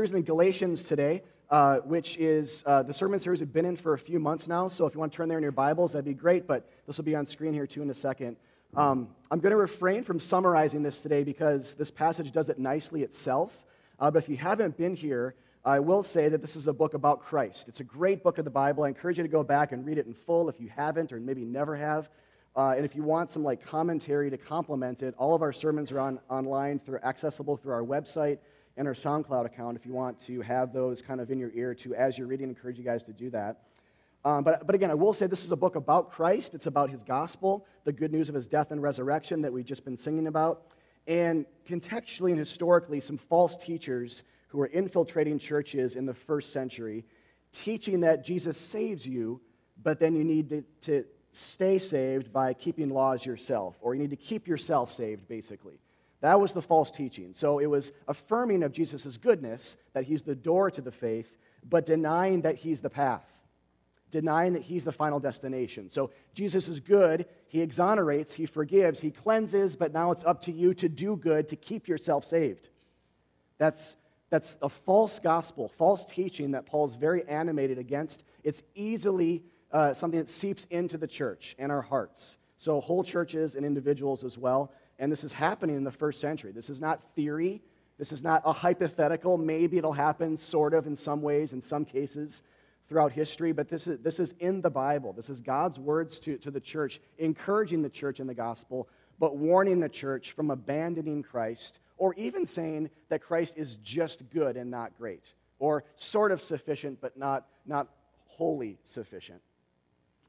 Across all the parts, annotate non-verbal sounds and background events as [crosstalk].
series in Galatians today, uh, which is uh, the sermon series we've been in for a few months now. So if you want to turn there in your Bibles, that'd be great. But this will be on screen here too in a second. Um, I'm going to refrain from summarizing this today because this passage does it nicely itself. Uh, but if you haven't been here, I will say that this is a book about Christ. It's a great book of the Bible. I encourage you to go back and read it in full if you haven't or maybe never have. Uh, and if you want some like commentary to complement it, all of our sermons are on, online through accessible through our website and our SoundCloud account if you want to have those kind of in your ear to as you're reading. Encourage you guys to do that. Um, but, but again, I will say this is a book about Christ. It's about his gospel, the good news of his death and resurrection that we've just been singing about. And contextually and historically, some false teachers who were infiltrating churches in the first century, teaching that Jesus saves you, but then you need to, to stay saved by keeping laws yourself, or you need to keep yourself saved, basically. That was the false teaching. So it was affirming of Jesus' goodness, that he's the door to the faith, but denying that he's the path, denying that he's the final destination. So Jesus is good, he exonerates, he forgives, he cleanses, but now it's up to you to do good to keep yourself saved. That's, that's a false gospel, false teaching that Paul's very animated against. It's easily uh, something that seeps into the church and our hearts. So, whole churches and individuals as well. And this is happening in the first century. This is not theory. This is not a hypothetical. Maybe it'll happen, sort of, in some ways, in some cases throughout history, but this is, this is in the Bible. This is God's words to, to the church, encouraging the church in the gospel, but warning the church from abandoning Christ, or even saying that Christ is just good and not great, or sort of sufficient, but not, not wholly sufficient.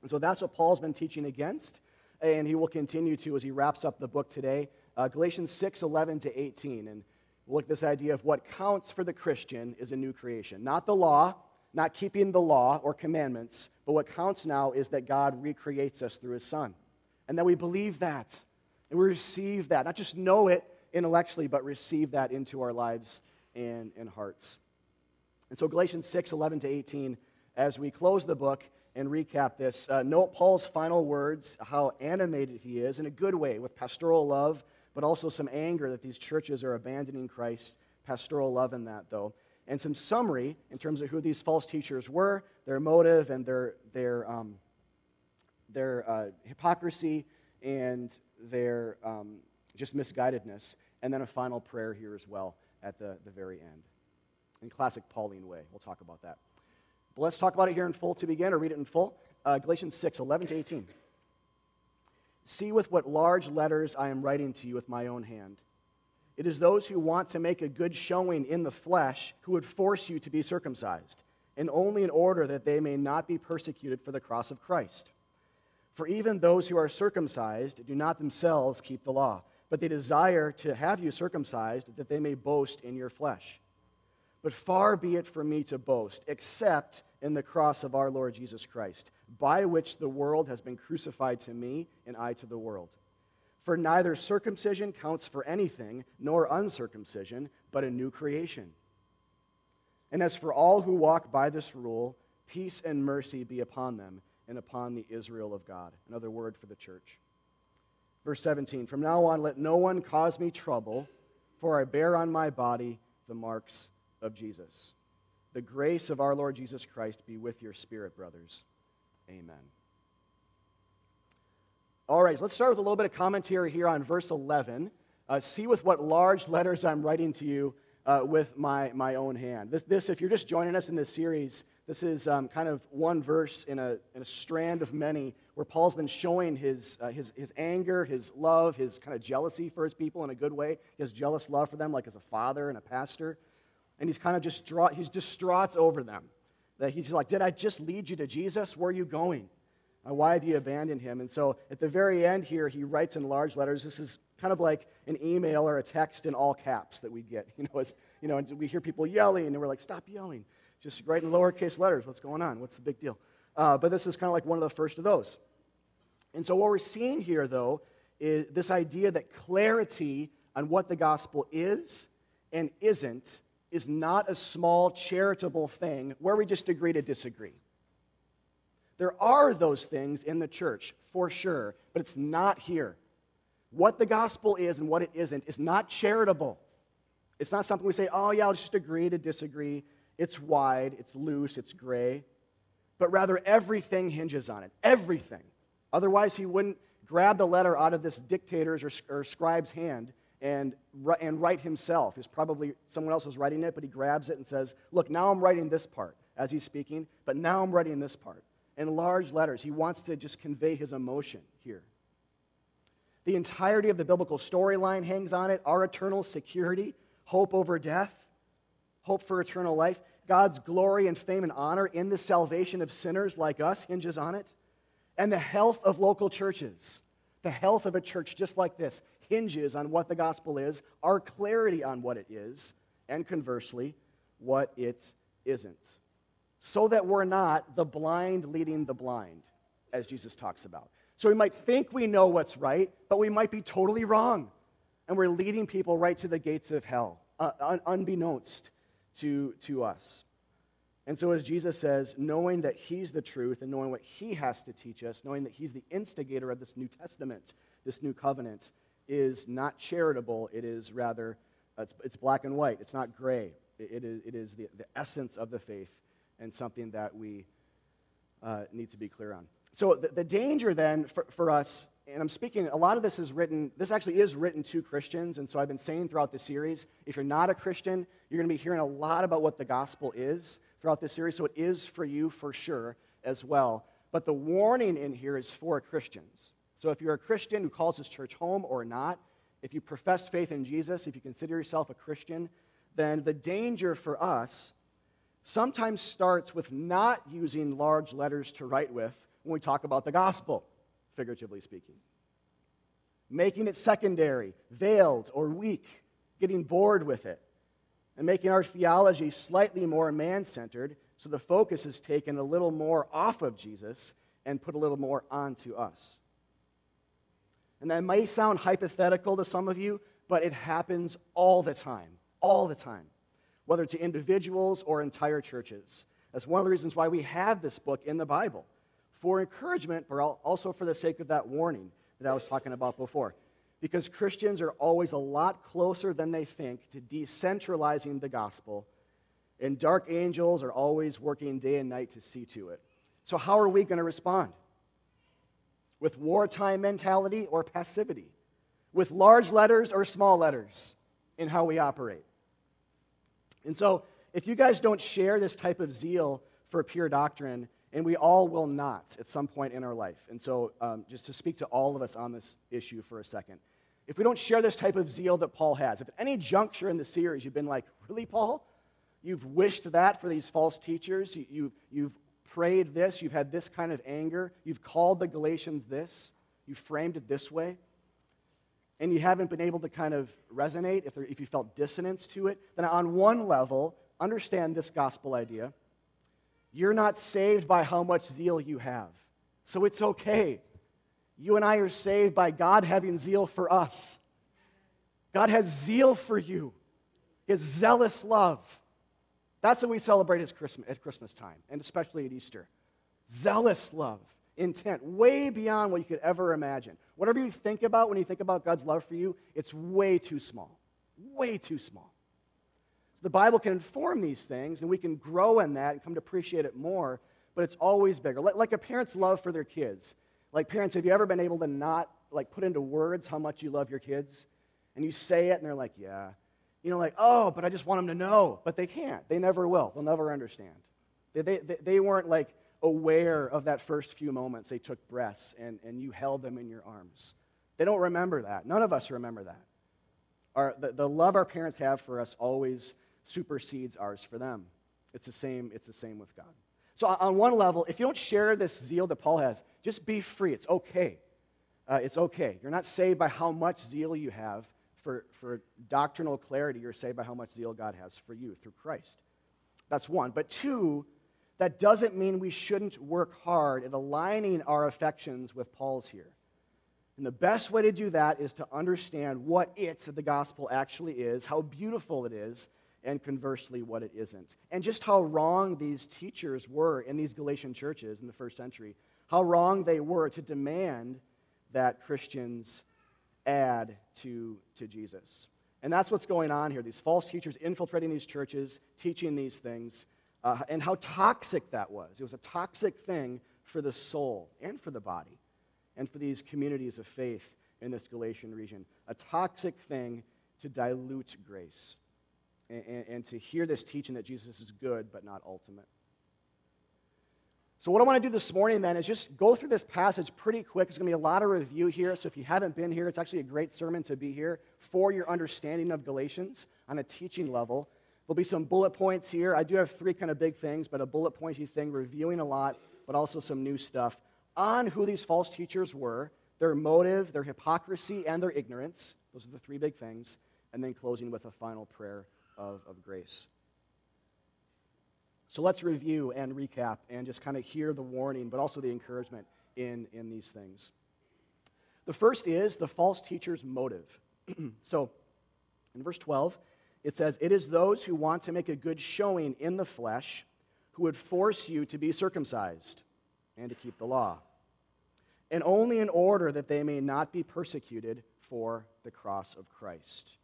And so that's what Paul's been teaching against and he will continue to as he wraps up the book today. Uh, Galatians 6 11 to 18. And look at this idea of what counts for the Christian is a new creation. Not the law, not keeping the law or commandments, but what counts now is that God recreates us through his Son. And that we believe that, and we receive that. Not just know it intellectually, but receive that into our lives and, and hearts. And so, Galatians 6 11 to 18, as we close the book, and recap this. Uh, note Paul's final words, how animated he is in a good way with pastoral love, but also some anger that these churches are abandoning Christ. Pastoral love in that, though. And some summary in terms of who these false teachers were, their motive, and their, their, um, their uh, hypocrisy and their um, just misguidedness. And then a final prayer here as well at the, the very end. In classic Pauline way. We'll talk about that. Let's talk about it here in full to begin, or read it in full. Uh, Galatians 6, 11 to 18. See with what large letters I am writing to you with my own hand. It is those who want to make a good showing in the flesh who would force you to be circumcised, and only in order that they may not be persecuted for the cross of Christ. For even those who are circumcised do not themselves keep the law, but they desire to have you circumcised that they may boast in your flesh. But far be it from me to boast, except in the cross of our Lord Jesus Christ, by which the world has been crucified to me, and I to the world. For neither circumcision counts for anything, nor uncircumcision, but a new creation. And as for all who walk by this rule, peace and mercy be upon them and upon the Israel of God. Another word for the church. Verse 17 From now on, let no one cause me trouble, for I bear on my body the marks of Jesus. The grace of our Lord Jesus Christ be with your spirit, brothers. Amen. All right, let's start with a little bit of commentary here on verse 11. Uh, see with what large letters I'm writing to you uh, with my, my own hand. This, this, if you're just joining us in this series, this is um, kind of one verse in a, in a strand of many where Paul's been showing his, uh, his, his anger, his love, his kind of jealousy for his people in a good way. Has jealous love for them, like as a father and a pastor and he's kind of just distraught, he's distraught over them. That he's like, Did I just lead you to Jesus? Where are you going? Uh, why have you abandoned him? And so at the very end here, he writes in large letters. This is kind of like an email or a text in all caps that we get. [laughs] You know, as, you know, and we hear people yelling, and we're like, Stop yelling. Just write in lowercase letters. What's going on? What's the big deal? Uh, but this is kind of like one of the first of those. And so what we're seeing here, though, is this idea that clarity on what the gospel is and isn't is not a small charitable thing where we just agree to disagree. There are those things in the church, for sure, but it's not here. What the gospel is and what it isn't is not charitable. It's not something we say, oh, yeah, I'll just agree to disagree. It's wide, it's loose, it's gray. But rather, everything hinges on it. Everything. Otherwise, he wouldn't grab the letter out of this dictator's or, or scribe's hand and, and write himself. It's probably someone else was writing it, but he grabs it and says, Look, now I'm writing this part as he's speaking, but now I'm writing this part. In large letters, he wants to just convey his emotion here. The entirety of the biblical storyline hangs on it our eternal security, hope over death, hope for eternal life. God's glory and fame and honor in the salvation of sinners like us hinges on it. And the health of local churches, the health of a church just like this, hinges on what the gospel is, our clarity on what it is, and conversely, what it isn't. So that we're not the blind leading the blind, as Jesus talks about. So we might think we know what's right, but we might be totally wrong. And we're leading people right to the gates of hell, uh, un- unbeknownst to, to us. And so, as Jesus says, knowing that He's the truth and knowing what He has to teach us, knowing that He's the instigator of this New Testament, this new covenant, is not charitable. It is rather, it's, it's black and white. It's not gray. It, it is, it is the, the essence of the faith and something that we uh, need to be clear on. So, the, the danger then for, for us, and I'm speaking, a lot of this is written, this actually is written to Christians. And so I've been saying throughout the series, if you're not a Christian, you're going to be hearing a lot about what the gospel is throughout this series. So it is for you for sure as well. But the warning in here is for Christians. So if you're a Christian who calls this church home or not, if you profess faith in Jesus, if you consider yourself a Christian, then the danger for us sometimes starts with not using large letters to write with when we talk about the gospel, figuratively speaking. Making it secondary, veiled, or weak, getting bored with it, and making our theology slightly more man centered so the focus is taken a little more off of Jesus and put a little more onto us. And that may sound hypothetical to some of you, but it happens all the time, all the time, whether to individuals or entire churches. That's one of the reasons why we have this book in the Bible for encouragement, but also for the sake of that warning that I was talking about before. Because Christians are always a lot closer than they think to decentralizing the gospel, and dark angels are always working day and night to see to it. So, how are we going to respond? With wartime mentality or passivity, with large letters or small letters in how we operate. And so, if you guys don't share this type of zeal for pure doctrine, and we all will not at some point in our life. And so, um, just to speak to all of us on this issue for a second, if we don't share this type of zeal that Paul has, if at any juncture in the series you've been like, really, Paul? You've wished that for these false teachers. You, you, you've prayed this, you've had this kind of anger, you've called the Galatians this, you framed it this way, and you haven't been able to kind of resonate, if, there, if you felt dissonance to it, then on one level, understand this gospel idea. You're not saved by how much zeal you have. So it's okay. You and I are saved by God having zeal for us. God has zeal for you, His zealous love. That's what we celebrate at Christmas, at Christmas time, and especially at Easter. Zealous love, intent, way beyond what you could ever imagine. Whatever you think about when you think about God's love for you, it's way too small. Way too small. So the Bible can inform these things, and we can grow in that and come to appreciate it more, but it's always bigger. Like a parent's love for their kids. Like parents, have you ever been able to not like put into words how much you love your kids? And you say it, and they're like, yeah you know, like, oh, but I just want them to know. But they can't. They never will. They'll never understand. They, they, they weren't like aware of that first few moments they took breaths and, and you held them in your arms. They don't remember that. None of us remember that. Our, the, the love our parents have for us always supersedes ours for them. It's the same, it's the same with God. So, on one level, if you don't share this zeal that Paul has, just be free. It's okay. Uh, it's okay. You're not saved by how much zeal you have for, for doctrinal clarity, you're saved by how much zeal God has for you through Christ. That's one. But two, that doesn't mean we shouldn't work hard at aligning our affections with Paul's here. And the best way to do that is to understand what it, the gospel, actually is, how beautiful it is, and conversely, what it isn't. And just how wrong these teachers were in these Galatian churches in the first century, how wrong they were to demand that Christians add to, to Jesus. And that's what's going on here these false teachers infiltrating these churches, teaching these things, uh, and how toxic that was. It was a toxic thing for the soul and for the body and for these communities of faith in this Galatian region. A toxic thing to dilute grace and, and, and to hear this teaching that Jesus is good but not ultimate. So, what I want to do this morning then is just go through this passage pretty quick. There's going to be a lot of review here. So, if you haven't been here, it's actually a great sermon to be here for your understanding of Galatians on a teaching level. There'll be some bullet points here. I do have three kind of big things, but a bullet pointy thing, reviewing a lot, but also some new stuff on who these false teachers were, their motive, their hypocrisy, and their ignorance. Those are the three big things. And then closing with a final prayer of, of grace. So let's review and recap and just kind of hear the warning, but also the encouragement in, in these things. The first is the false teacher's motive. [clears throat] so in verse 12, it says, It is those who want to make a good showing in the flesh who would force you to be circumcised and to keep the law, and only in order that they may not be persecuted for the cross of Christ.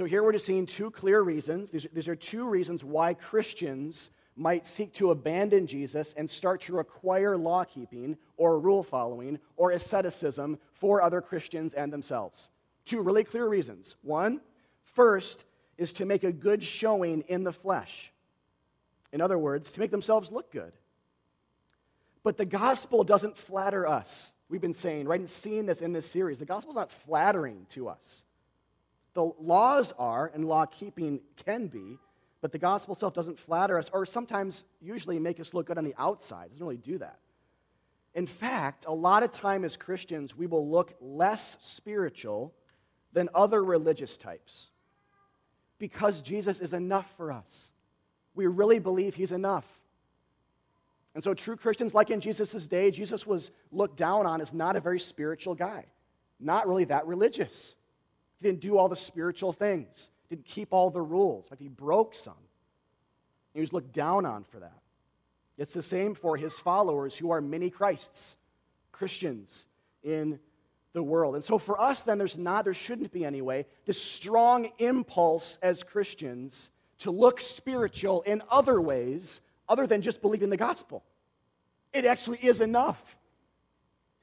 So here we're just seeing two clear reasons. These are, these are two reasons why Christians might seek to abandon Jesus and start to require law keeping or rule following or asceticism for other Christians and themselves. Two really clear reasons. One, first, is to make a good showing in the flesh. In other words, to make themselves look good. But the gospel doesn't flatter us. We've been saying, right, and seeing this in this series. The gospel's not flattering to us. The laws are, and law keeping can be, but the gospel itself doesn't flatter us or sometimes usually make us look good on the outside. It doesn't really do that. In fact, a lot of time as Christians, we will look less spiritual than other religious types because Jesus is enough for us. We really believe he's enough. And so, true Christians, like in Jesus' day, Jesus was looked down on as not a very spiritual guy, not really that religious. He didn't do all the spiritual things, didn't keep all the rules. In fact, he broke some. He was looked down on for that. It's the same for his followers who are many Christs, Christians in the world. And so for us, then, there's not, there shouldn't be anyway, this strong impulse as Christians to look spiritual in other ways other than just believing the gospel. It actually is enough.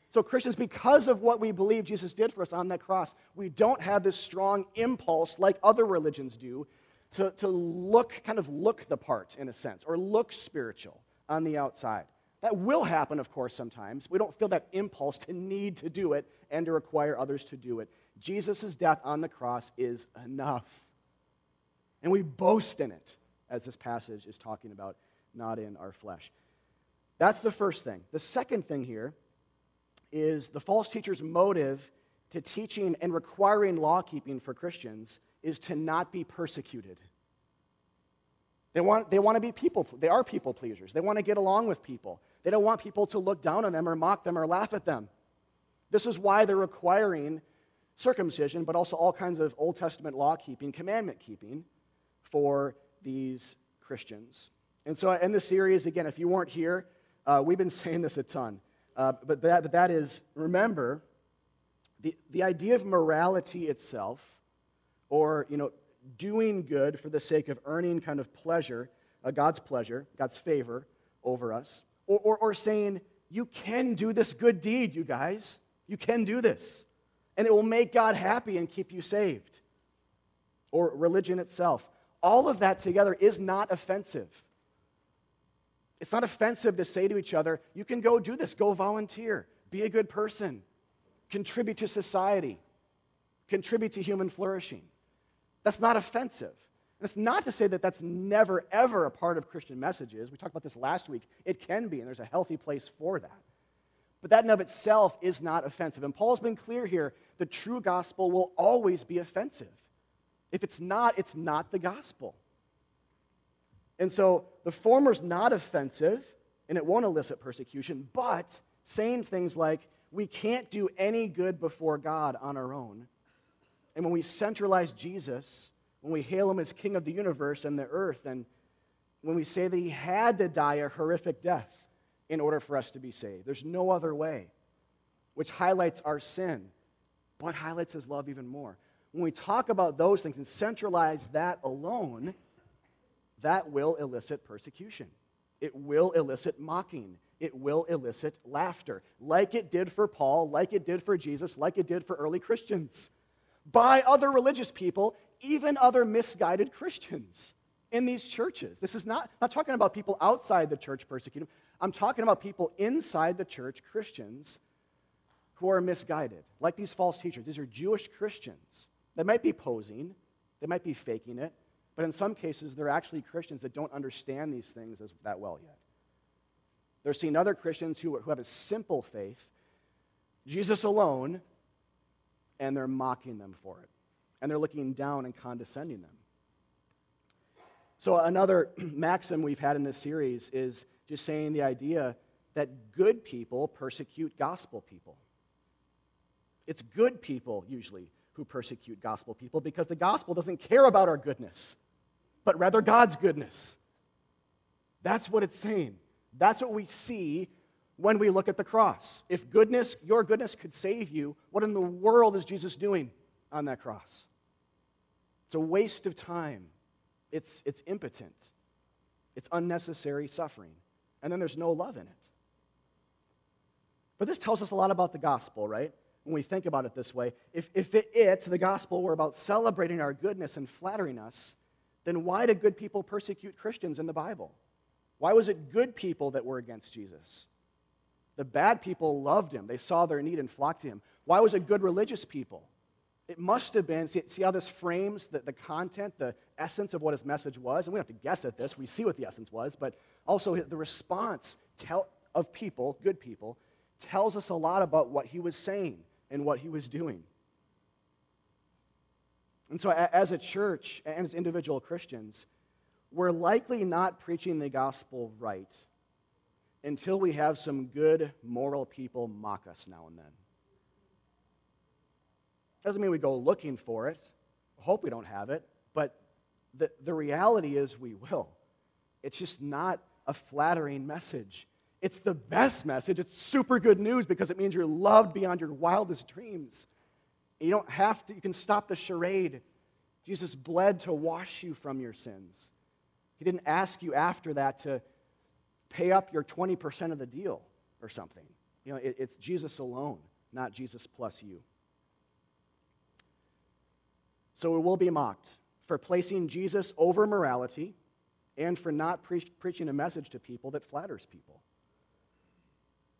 So, Christians, because of what we believe Jesus did for us on that cross, we don't have this strong impulse like other religions do to, to look, kind of look the part in a sense, or look spiritual on the outside. That will happen, of course, sometimes. We don't feel that impulse to need to do it and to require others to do it. Jesus' death on the cross is enough. And we boast in it, as this passage is talking about, not in our flesh. That's the first thing. The second thing here is the false teacher's motive to teaching and requiring law keeping for Christians is to not be persecuted. They want, they want to be people, they are people pleasers. They want to get along with people. They don't want people to look down on them or mock them or laugh at them. This is why they're requiring circumcision, but also all kinds of Old Testament law keeping, commandment keeping for these Christians. And so, in this series, again, if you weren't here, uh, we've been [laughs] saying this a ton. Uh, but, that, but that is, remember, the, the idea of morality itself, or, you know, doing good for the sake of earning kind of pleasure, uh, God's pleasure, God's favor over us, or, or, or saying, you can do this good deed, you guys. You can do this. And it will make God happy and keep you saved. Or religion itself. All of that together is not offensive. It's not offensive to say to each other, you can go do this, go volunteer, be a good person, contribute to society, contribute to human flourishing. That's not offensive. It's not to say that that's never, ever a part of Christian messages. We talked about this last week. It can be, and there's a healthy place for that. But that in of itself is not offensive. And Paul's been clear here the true gospel will always be offensive. If it's not, it's not the gospel. And so the former is not offensive and it won't elicit persecution, but saying things like, we can't do any good before God on our own. And when we centralize Jesus, when we hail him as king of the universe and the earth, and when we say that he had to die a horrific death in order for us to be saved, there's no other way, which highlights our sin, but highlights his love even more. when we talk about those things and centralize that alone, that will elicit persecution. It will elicit mocking. It will elicit laughter, like it did for Paul, like it did for Jesus, like it did for early Christians, by other religious people, even other misguided Christians in these churches. This is not, I'm not talking about people outside the church persecuting. I'm talking about people inside the church, Christians, who are misguided, like these false teachers. These are Jewish Christians. They might be posing, they might be faking it, but in some cases, they're actually Christians that don't understand these things as, that well yet. They're seeing other Christians who, who have a simple faith, Jesus alone, and they're mocking them for it. And they're looking down and condescending them. So, another [clears throat] maxim we've had in this series is just saying the idea that good people persecute gospel people. It's good people, usually, who persecute gospel people because the gospel doesn't care about our goodness, but rather God's goodness. That's what it's saying. That's what we see when we look at the cross. If goodness, your goodness could save you, what in the world is Jesus doing on that cross? It's a waste of time. It's, it's impotent. It's unnecessary suffering. And then there's no love in it. But this tells us a lot about the gospel, right? when we think about it this way. If, if it, it, the gospel, were about celebrating our goodness and flattering us, then why did good people persecute Christians in the Bible? Why was it good people that were against Jesus? The bad people loved him. They saw their need and flocked to him. Why was it good religious people? It must have been, see, see how this frames the, the content, the essence of what his message was? And we don't have to guess at this. We see what the essence was, but also the response tell, of people, good people, tells us a lot about what he was saying and what he was doing. And so, as a church and as individual Christians, we're likely not preaching the gospel right until we have some good moral people mock us now and then. Doesn't mean we go looking for it. Hope we don't have it. But the, the reality is we will. It's just not a flattering message. It's the best message. It's super good news because it means you're loved beyond your wildest dreams. You don't have to, you can stop the charade. Jesus bled to wash you from your sins. He didn't ask you after that to pay up your 20% of the deal or something. You know, it, it's Jesus alone, not Jesus plus you. So we will be mocked for placing Jesus over morality and for not pre- preaching a message to people that flatters people.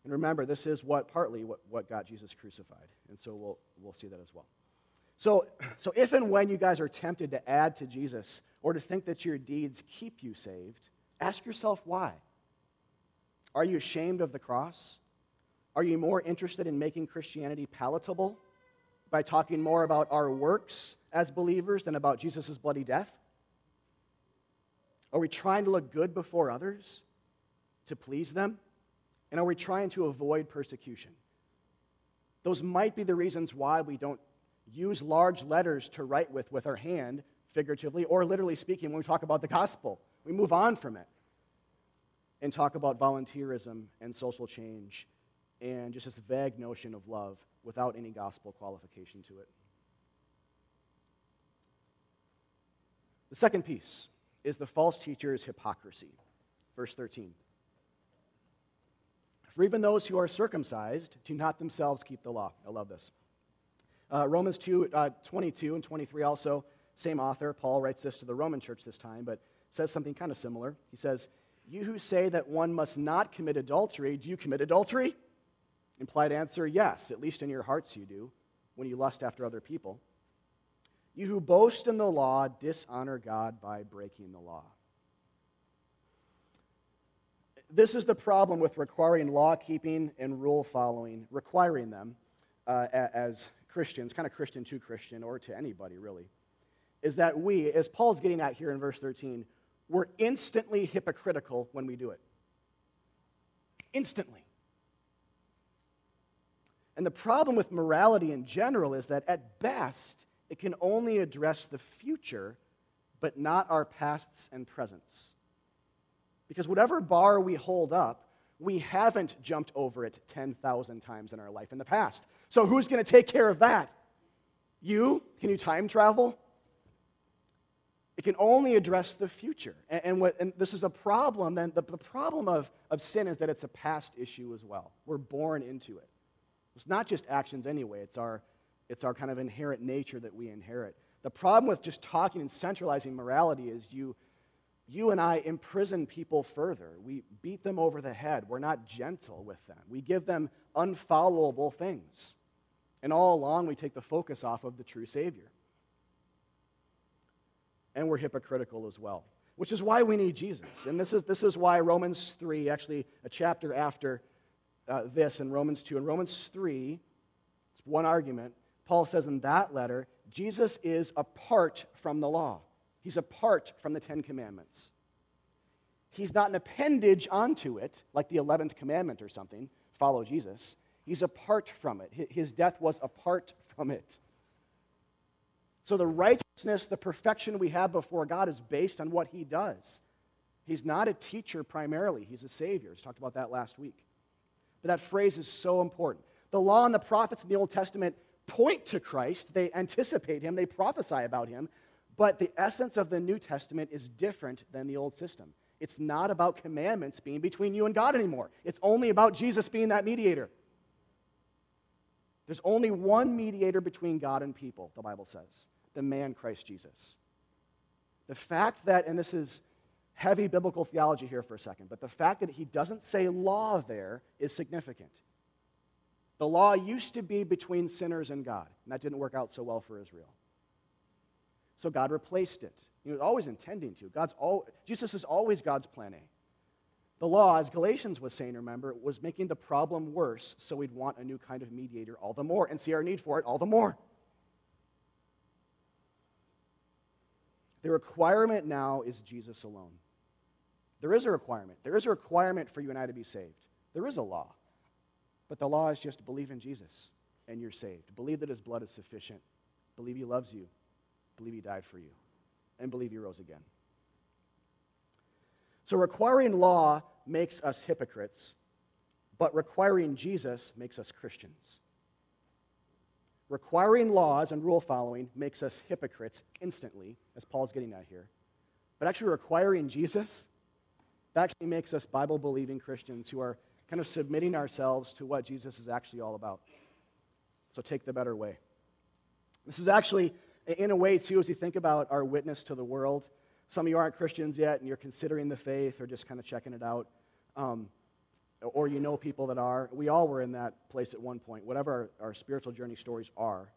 And remember, this is what partly what, what got Jesus crucified. And so we'll, we'll see that as well. So, so if and when you guys are tempted to add to Jesus or to think that your deeds keep you saved, ask yourself why. Are you ashamed of the cross? Are you more interested in making Christianity palatable by talking more about our works as believers than about Jesus' bloody death? Are we trying to look good before others to please them? And are we trying to avoid persecution? Those might be the reasons why we don't use large letters to write with with our hand, figuratively or literally speaking, when we talk about the gospel. We move on from it and talk about volunteerism and social change and just this vague notion of love without any gospel qualification to it. The second piece is the false teacher's hypocrisy. Verse 13. For even those who are circumcised do not themselves keep the law. I love this. Uh, Romans 2, uh, 22 and 23 also, same author, Paul writes this to the Roman church this time, but says something kind of similar. He says, You who say that one must not commit adultery, do you commit adultery? Implied answer, yes, at least in your hearts you do, when you lust after other people. You who boast in the law dishonor God by breaking the law. This is the problem with requiring law keeping and rule following, requiring them uh, as Christians, kind of Christian to Christian or to anybody really, is that we, as Paul's getting at here in verse 13, we're instantly hypocritical when we do it. Instantly. And the problem with morality in general is that at best, it can only address the future, but not our pasts and presents. Because whatever bar we hold up, we haven't jumped over it 10,000 times in our life in the past. So who's going to take care of that? You, can you time travel? It can only address the future. And, and, what, and this is a problem, then the, the problem of, of sin is that it's a past issue as well. We're born into it. It's not just actions anyway, it's our, it's our kind of inherent nature that we inherit. The problem with just talking and centralizing morality is you, you and I imprison people further. We beat them over the head. We're not gentle with them. We give them unfollowable things. And all along, we take the focus off of the true Savior. And we're hypocritical as well, which is why we need Jesus. And this is, this is why Romans 3, actually a chapter after uh, this in Romans 2, in Romans 3, it's one argument. Paul says in that letter, Jesus is apart from the law. He's apart from the Ten Commandments. He's not an appendage onto it, like the 11th commandment or something follow Jesus. He's apart from it. His death was apart from it. So the righteousness, the perfection we have before God is based on what he does. He's not a teacher primarily, he's a savior. We talked about that last week. But that phrase is so important. The law and the prophets in the Old Testament point to Christ, they anticipate him, they prophesy about him, but the essence of the New Testament is different than the Old system. It's not about commandments being between you and God anymore. It's only about Jesus being that mediator. There's only one mediator between God and people, the Bible says the man Christ Jesus. The fact that, and this is heavy biblical theology here for a second, but the fact that he doesn't say law there is significant. The law used to be between sinners and God, and that didn't work out so well for Israel. So God replaced it. He was always intending to. God's all, Jesus is always God's plan A. The law, as Galatians was saying, remember, was making the problem worse, so we'd want a new kind of mediator all the more and see our need for it all the more. The requirement now is Jesus alone. There is a requirement. There is a requirement for you and I to be saved. There is a law. But the law is just believe in Jesus and you're saved. Believe that his blood is sufficient. Believe he loves you. Believe he died for you. And believe he rose again. So requiring law makes us hypocrites, but requiring Jesus makes us Christians. Requiring laws and rule following makes us hypocrites instantly, as Paul's getting at here. But actually, requiring Jesus, that actually makes us Bible believing Christians who are kind of submitting ourselves to what Jesus is actually all about. So take the better way. This is actually, in a way, too, as you think about our witness to the world. Some of you aren't Christians yet and you're considering the faith or just kind of checking it out. Um, or you know people that are. We all were in that place at one point, whatever our, our spiritual journey stories are.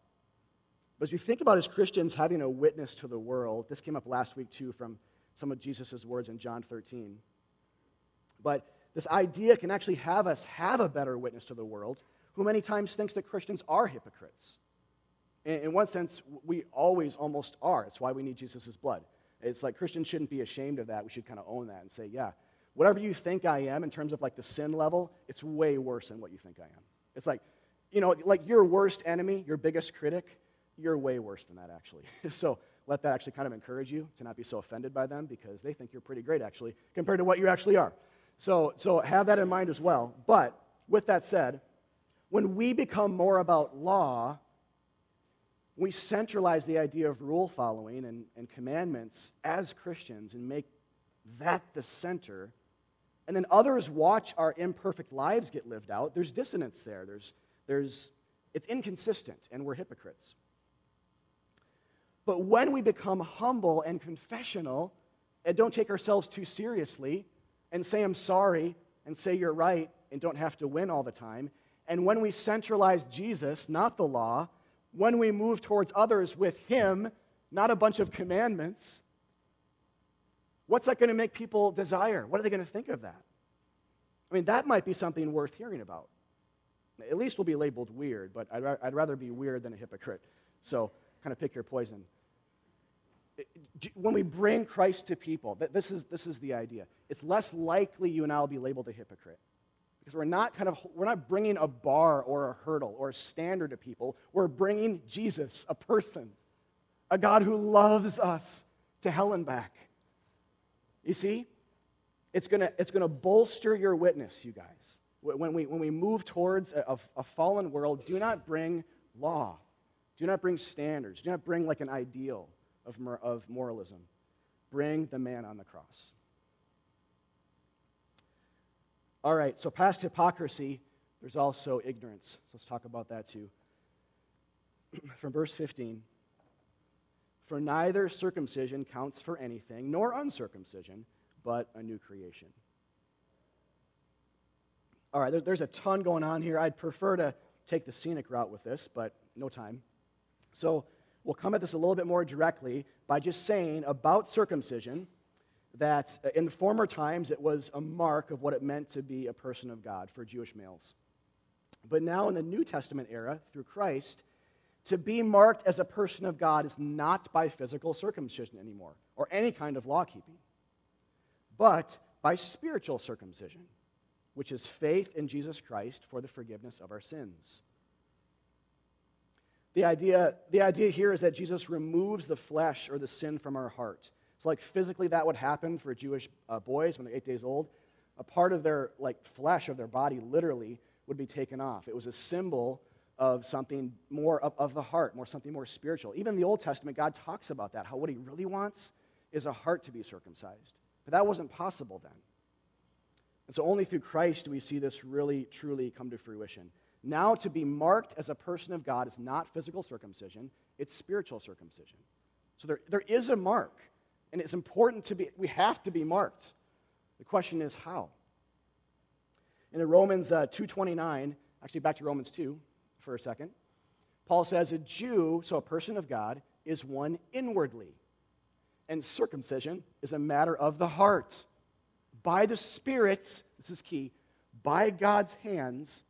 But as you think about as Christians having a witness to the world, this came up last week too from some of Jesus' words in John 13. But this idea can actually have us have a better witness to the world who many times thinks that Christians are hypocrites. In, one sense, we always almost are. It's why we need Jesus' blood. It's like Christians shouldn't be ashamed of that. We should kind of own that and say, yeah, whatever you think I am in terms of like the sin level, it's way worse than what you think I am. It's like, you know, like your worst enemy, your biggest critic, you're way worse than that actually. [laughs] so let that actually kind of encourage you to not be so offended by them because they think you're pretty great actually compared to what you actually are. So, so have that in mind as well. But with that said, when we become more about law, we centralize the idea of rule following and, and commandments as Christians and make that the center, and then others watch our imperfect lives get lived out, there's dissonance there. There's, there's, it's inconsistent, and we're hypocrites. But when we become humble and confessional and don't take ourselves too seriously and say, I'm sorry, and say you're right, and don't have to win all the time, and when we centralize Jesus, not the law, when we move towards others with Him, not a bunch of commandments, what's that going to make people desire? What are they going to think of that? I mean, that might be something worth hearing about. At least we'll be labeled weird, but I'd, I'd rather be weird than a hypocrite. So, kind of pick your poison. When we bring Christ to people, this is, this is the idea. It's less likely you and I will be labeled a hypocrite because we're not kind of we're not bringing a bar or a hurdle or a standard to people we're bringing jesus a person a god who loves us to hell and back you see it's going to it's going to bolster your witness you guys when we when we move towards a, a fallen world do not bring law Do not bring standards. Do not bring like an ideal of, of moralism. Bring the man on the cross. All right, so past hypocrisy, there's also ignorance. So Let's talk about that too. [clears throat] From verse 15 For neither circumcision counts for anything, nor uncircumcision, but a new creation. All right, there, there's a ton going on here. I'd prefer to take the scenic route with this, but no time. So we'll come at this a little bit more directly by just saying about circumcision that uh, in the former times it was a mark of what it meant to be a person of God for Jewish males. But now in the New Testament era, through Christ, to be marked as a person of God is not by physical circumcision anymore or any kind of law keeping, but by spiritual circumcision, which is faith in Jesus Christ for the forgiveness of our sins. The idea, the idea here is that Jesus removes the flesh or the sin from our heart. So, like physically, that would happen for Jewish uh, boys when they're eight days old. A part of their like flesh of their body literally would be taken off. It was a symbol of something more of, of the heart, more something more spiritual. Even in the Old Testament, God talks about that. How what He really wants is a heart to be circumcised. But that wasn't possible then. And so only through Christ do we see this really, truly come to fruition. Now, to be marked as a person of God is not physical circumcision, it's spiritual circumcision. So there, there is a mark, and it's important to be, we have to be marked. The question is how? In Romans uh, 2.29, actually back to Romans 2 for a second, Paul says, a Jew, so a person of God, is one inwardly. And circumcision is a matter of the heart. By the Spirit, this is key, by God's hands,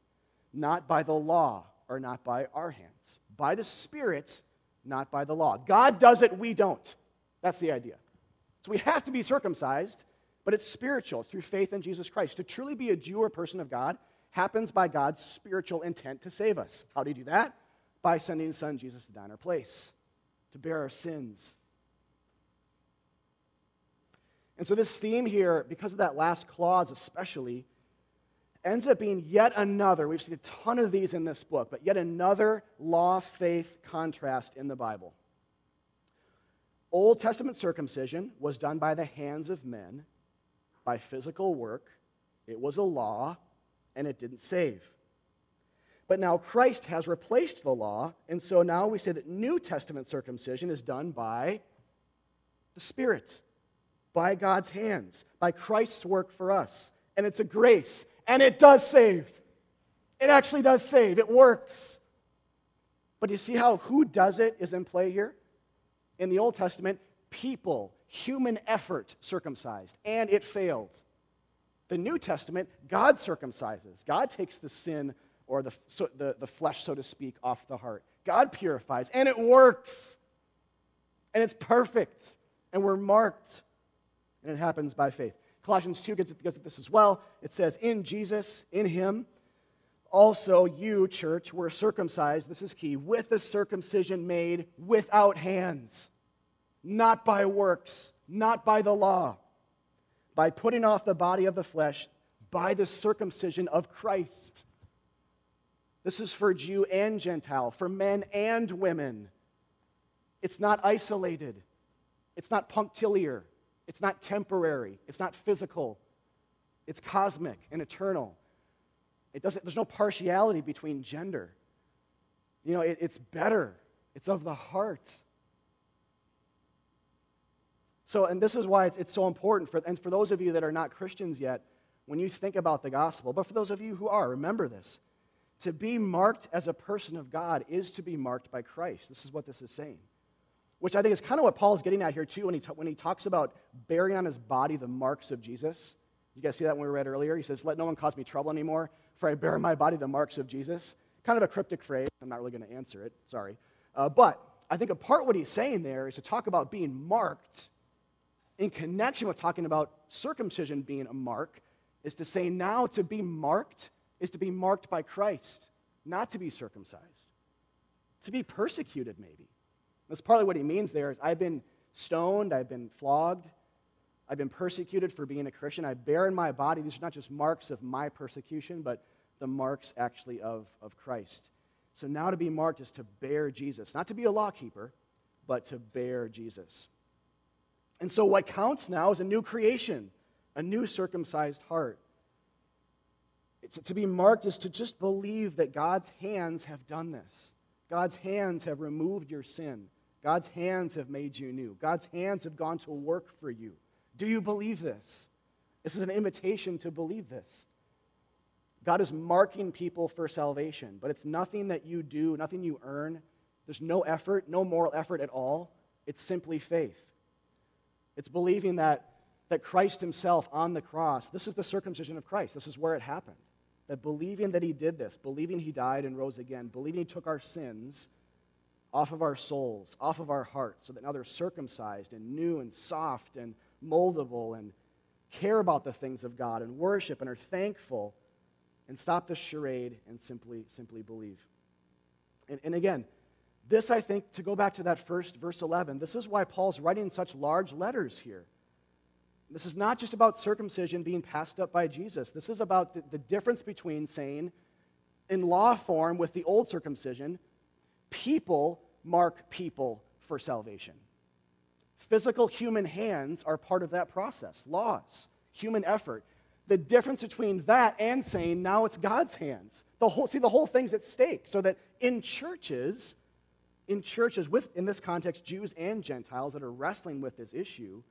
not by the law or not by our hands. By the Spirit, not by the law. God does it, we don't. That's the idea. So we have to be circumcised, but it's spiritual. It's through faith in Jesus Christ. To truly be a Jew or person of God happens by God's spiritual intent to save us. How do you do that? By sending his son Jesus to die in our place, to bear our sins. And so, this theme here, because of that last clause especially, ends up being yet another, we've seen a ton of these in this book, but yet another law faith contrast in the Bible. Old Testament circumcision was done by the hands of men, by physical work. It was a law, and it didn't save. But now Christ has replaced the law, and so now we say that New Testament circumcision is done by the Spirit, by God's hands, by Christ's work for us. And it's a grace, and it does save. It actually does save, it works. But you see how who does it is in play here? In the Old Testament, people, human effort circumcised, and it failed. The New Testament, God circumcises. God takes the sin or the, so, the, the flesh, so to speak, off the heart. God purifies, and it works. And it's perfect, and we're marked, and it happens by faith. Colossians 2 gets, gets at this as well. It says, In Jesus, in Him, also you, church, were circumcised, this is key, with a circumcision made without hands, not by works, not by the law, by putting off the body of the flesh by the circumcision of Christ. This is for Jew and Gentile, for men and women. It's not isolated, it's not punctiliar. It's not temporary, it's not physical, it's cosmic and eternal. It doesn't, there's no partiality between gender. You know, it, it's better, it's of the heart. So, and this is why it's, it's so important for, and for those of you that are not Christians yet, when you think about the gospel, but for those of you who are, remember this. To be marked as a person of God is to be marked by Christ. This is what this is saying which I think is kind of what Paul is getting at here, too, when he, when he talks about bearing on his body the marks of Jesus. You guys see that when we read earlier? He says, Let no one cause me trouble anymore, for I bear in my body the marks of Jesus. Kind of a cryptic phrase. I'm not really going to answer it. Sorry. Uh, but I think a part what he's saying there is to talk about being marked in connection with talking about circumcision being a mark, is to say now to be marked is to be marked by Christ, not to be circumcised, to be persecuted, maybe. That's partly what he means there is I've been stoned, I've been flogged, I've been persecuted for being a Christian. I bear in my body, these are not just marks of my persecution, but the marks actually of, of Christ. So now to be marked is to bear Jesus, not to be a law keeper, but to bear Jesus. And so what counts now is a new creation, a new circumcised heart. It's, to be marked is to just believe that God's hands have done this. God's hands have removed your sin. God's hands have made you new. God's hands have gone to work for you. Do you believe this? This is an invitation to believe this. God is marking people for salvation, but it's nothing that you do, nothing you earn. There's no effort, no moral effort at all. It's simply faith. It's believing that, that Christ Himself on the cross, this is the circumcision of Christ, this is where it happened. That believing that He did this, believing He died and rose again, believing He took our sins off of our souls, off of our hearts, so that now they're circumcised and new and soft and moldable and care about the things of God and worship and are thankful and stop the charade and simply, simply believe. And, and again, this, I think, to go back to that first verse 11, this is why Paul's writing such large letters here. This is not just about circumcision being passed up by Jesus. This is about the, the difference between saying, in law form with the old circumcision, people mark people for salvation. Physical human hands are part of that process, laws, human effort. The difference between that and saying now it's God's hands. The whole, see, the whole thing's at stake. So that in churches, in churches, with, in this context, Jews and Gentiles that are wrestling with this issue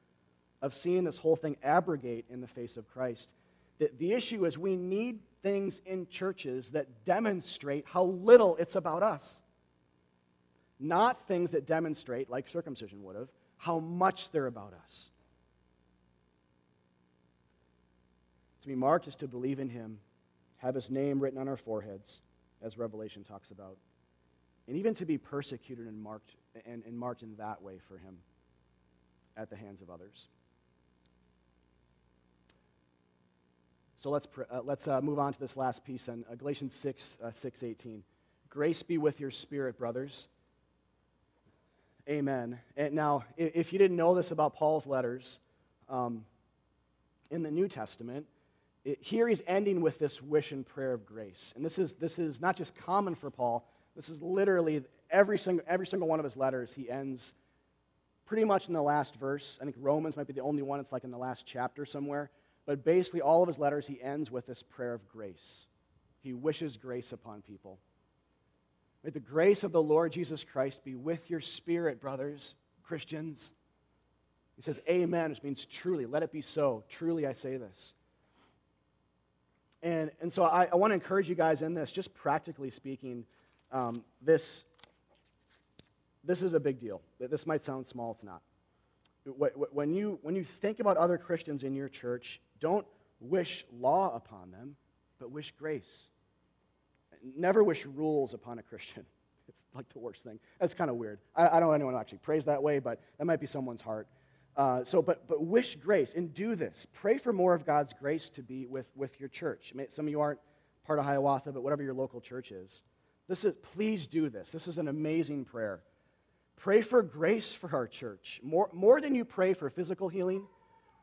of seeing this whole thing abrogate in the face of Christ, that the issue is we need things in churches that demonstrate how little it's about us. Not things that demonstrate, like circumcision would have, how much they're about us. To be marked is to believe in him, have his name written on our foreheads, as Revelation talks about and even to be persecuted and marked, and, and marked in that way for him at the hands of others. So let's, uh, let's uh, move on to this last piece then. Uh, Galatians 6, uh, 6, 18. Grace be with your spirit, brothers. Amen. And now, if you didn't know this about Paul's letters um, in the New Testament, it, here he's ending with this wish and prayer of grace. And this is, this is not just common for Paul, this is literally every single, every single one of his letters, he ends pretty much in the last verse. I think Romans might be the only one, it's like in the last chapter somewhere. But basically, all of his letters, he ends with this prayer of grace. He wishes grace upon people. May the grace of the Lord Jesus Christ be with your spirit, brothers, Christians. He says, Amen, which means truly, let it be so. Truly, I say this. And, and so I, I want to encourage you guys in this, just practically speaking um, this, this is a big deal. This might sound small, it's not. When you, when you think about other Christians in your church, don't wish law upon them, but wish grace. Never wish rules upon a Christian. [laughs] It's like the worst thing. That's kind of weird. I, I, don't know anyone actually prays that way, but that might be someone's heart. Uh, so, but, but wish grace and do this. Pray for more of God's grace to be with, with your church. Some of you aren't part of Hiawatha, but whatever your local church is. This is, please do this. This is an amazing prayer. Pray for grace for our church. More, more than you pray for physical healing,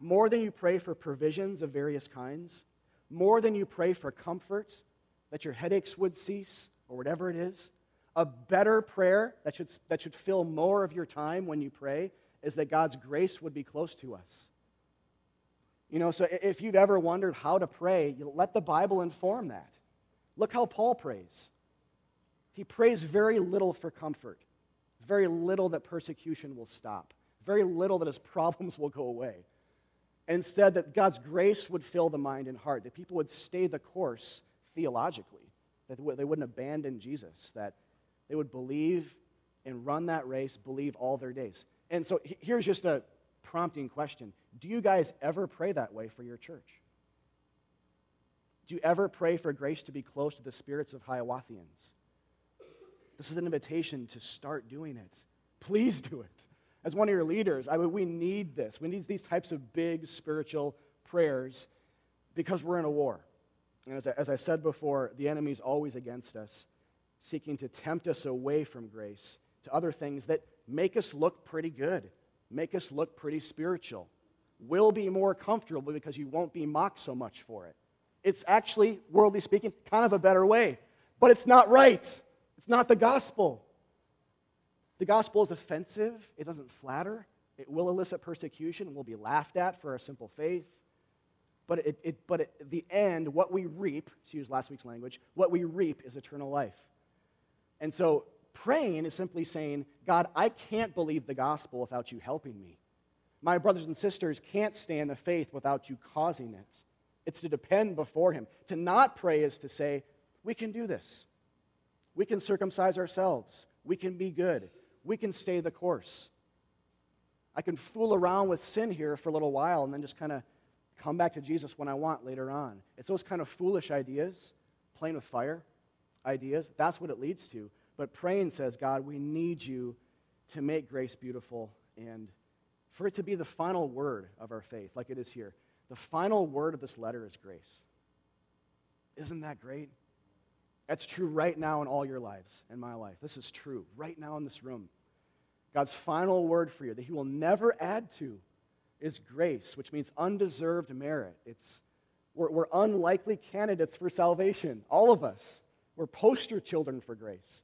more than you pray for provisions of various kinds, more than you pray for comfort, that your headaches would cease, or whatever it is. A better prayer that should, that should fill more of your time when you pray is that God's grace would be close to us. You know, so if you've ever wondered how to pray, let the Bible inform that. Look how Paul prays. He prays very little for comfort, very little that persecution will stop, very little that his [laughs] problems will go away. Instead, that God's grace would fill the mind and heart, that people would stay the course theologically, that they wouldn't abandon Jesus, that they would believe and run that race, believe all their days. And so here's just a prompting question Do you guys ever pray that way for your church? Do you ever pray for grace to be close to the spirits of Hiawathians? This is an invitation to start doing it. Please do it. As one of your leaders, I mean, we need this. We need these types of big spiritual prayers because we're in a war. And as I, as I said before, the enemy is always against us, seeking to tempt us away from grace to other things that make us look pretty good, make us look pretty spiritual, will be more comfortable because you won't be mocked so much for it. It's actually, worldly speaking, kind of a better way, but it's not right It's not the gospel. The gospel is offensive, it doesn't flatter, it will elicit persecution, we'll be laughed at for our simple faith. But, it, it, but at the end, what we reap, to use last week's language, what we reap is eternal life. And so praying is simply saying, God, I can't believe the gospel without you helping me. My brothers and sisters can't stand the faith without you causing it. It's to depend before Him. To not pray is to say, we can do this. We can circumcise ourselves. We can be good. We can stay the course. I can fool around with sin here for a little while and then just kind of come back to Jesus when I want later on. It's those kind of foolish ideas, playing with fire ideas. That's what it leads to. But praying says, God, we need you to make grace beautiful and for it to be the final word of our faith, like it is here. The final word of this letter is grace. Isn't that great? That's true right now in all your lives, in my life. This is true right now in this room. God's final word for you that He will never add to is grace, which means undeserved merit. It's, we're, we're unlikely candidates for salvation, all of us. We're poster children for grace.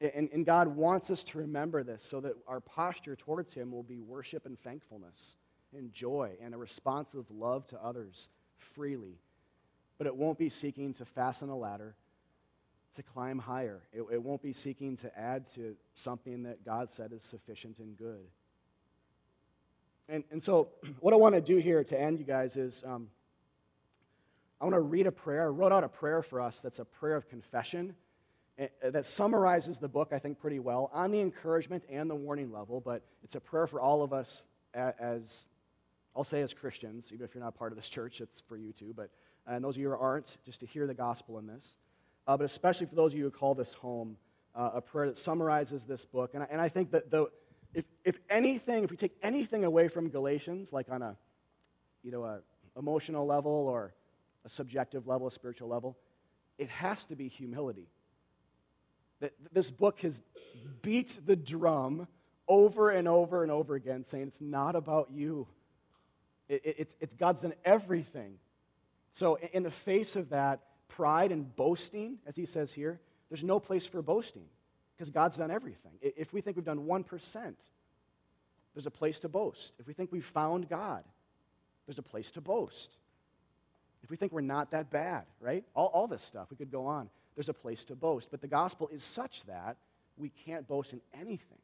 And, and, God wants us to remember this so that our posture towards Him will be worship and thankfulness and joy and a responsive love to others freely. But it won't be seeking to fasten a ladder to climb higher. It, it won't be seeking to add to something that God said is sufficient and good. And, and so, [clears throat] what I want to do here to end, you guys, is um, I want to read a prayer. I wrote out a prayer for us that's a prayer of confession eh, eh, that summarizes the book, I think, pretty well on the encouragement and the warning level, but it's a prayer for all of us as, I'll say, as Christians, even if you're not part of this [laughs] church, it's for you too, but and those of you who aren't, just to hear the gospel in this, uh, but especially for those of you who call this home, uh, a prayer that summarizes this book. And I, and I think that the, if, if anything, if we take anything away from Galatians, like on a, you know, a emotional level or a subjective level, a spiritual level, it has to be humility. That this book has beat the drum over and over and over again, saying it's not about you. It, it, it's, it's God's done everything. So, in the face of that pride and boasting, as he says here, there's no place for boasting because God's done everything. If we think we've done 1%, there's a place to boast. If we think we've found God, there's a place to boast. If we think we're not that bad, right? All, all this stuff, we could go on. There's a place to boast. But the gospel is such that we can't boast in anything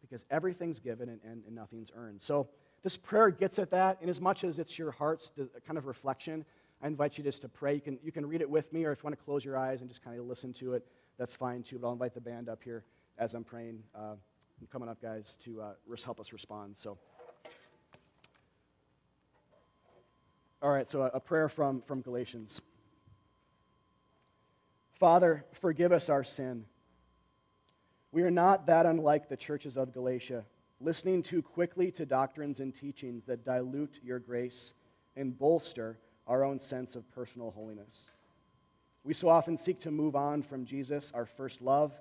because everything's given and, and, and nothing's earned. So this prayer gets at that. In as much as it's your heart's kind of reflection, I invite you just to pray. You can, you can read it with me, or if you want to close your eyes and just kind of listen to it that's fine too. But I'll invite the band up here as I'm praying. Uh, I'm coming up, guys, to uh, help us respond. So, all right. So a, a prayer from from Galatians. Father, forgive us our sin. We are not that unlike the churches of Galatia, listening too quickly to doctrines and teachings that dilute your grace and bolster our own sense of personal holiness. We so often seek to move on from Jesus, our first love,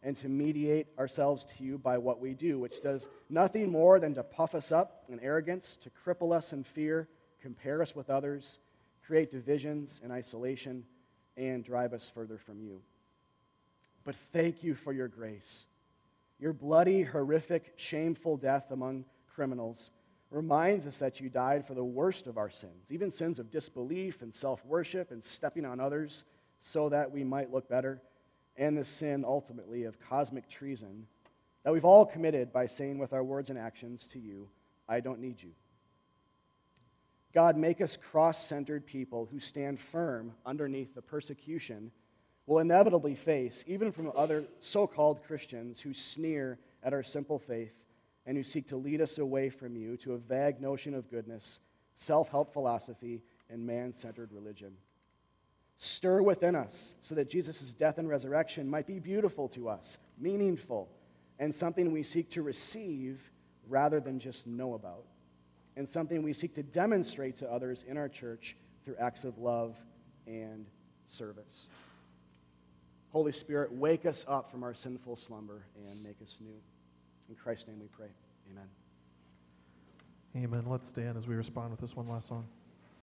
and to mediate ourselves to you by what we do, which does nothing more than to puff us up in arrogance, to cripple us in fear, compare us with others, create divisions and isolation, and drive us further from you. But thank you for your grace. Your bloody, horrific, shameful death among criminals reminds us that you died for the worst of our sins, even sins of disbelief and self worship and stepping on others so that we might look better, and the sin ultimately of cosmic treason that we've all committed by saying with our words and actions to you, I don't need you. God, make us cross centered people who stand firm underneath the persecution we'll inevitably face, even from other so called Christians who sneer at our simple faith and who seek to lead us away from you to a vague notion of goodness, self help philosophy, and man centered religion. Stir within us so that Jesus' death and resurrection might be beautiful to us, meaningful, and something we seek to receive rather than just know about, and something we seek to demonstrate to others in our church through acts of love and service. Holy Spirit, wake us up from our sinful slumber and make us new. In Christ's name we pray. Amen. Amen. Let's stand as we respond with this one last song.